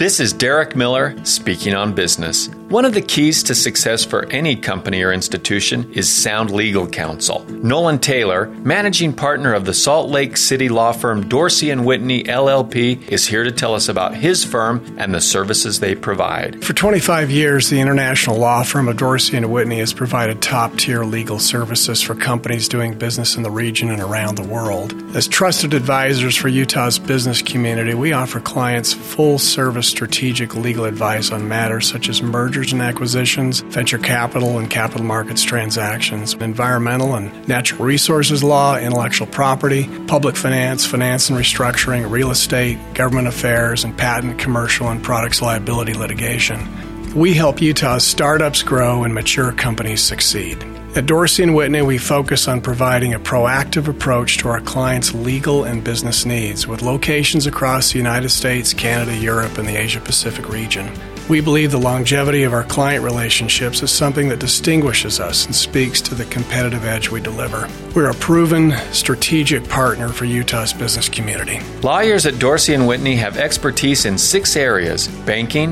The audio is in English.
This is Derek Miller speaking on business. One of the keys to success for any company or institution is sound legal counsel. Nolan Taylor, managing partner of the Salt Lake City law firm Dorsey and Whitney LLP, is here to tell us about his firm and the services they provide. For 25 years, the international law firm of Dorsey and Whitney has provided top-tier legal services for companies doing business in the region and around the world. As trusted advisors for Utah's business community, we offer clients full-service strategic legal advice on matters such as mergers and acquisitions, venture capital and capital markets transactions, environmental and natural resources law, intellectual property, public finance, finance and restructuring, real estate, government affairs, and patent, commercial, and products liability litigation. We help Utah's startups grow and mature companies succeed. At Dorsey and Whitney, we focus on providing a proactive approach to our clients' legal and business needs with locations across the United States, Canada, Europe, and the Asia Pacific region. We believe the longevity of our client relationships is something that distinguishes us and speaks to the competitive edge we deliver. We're a proven strategic partner for Utah's business community. Lawyers at Dorsey and Whitney have expertise in six areas: banking,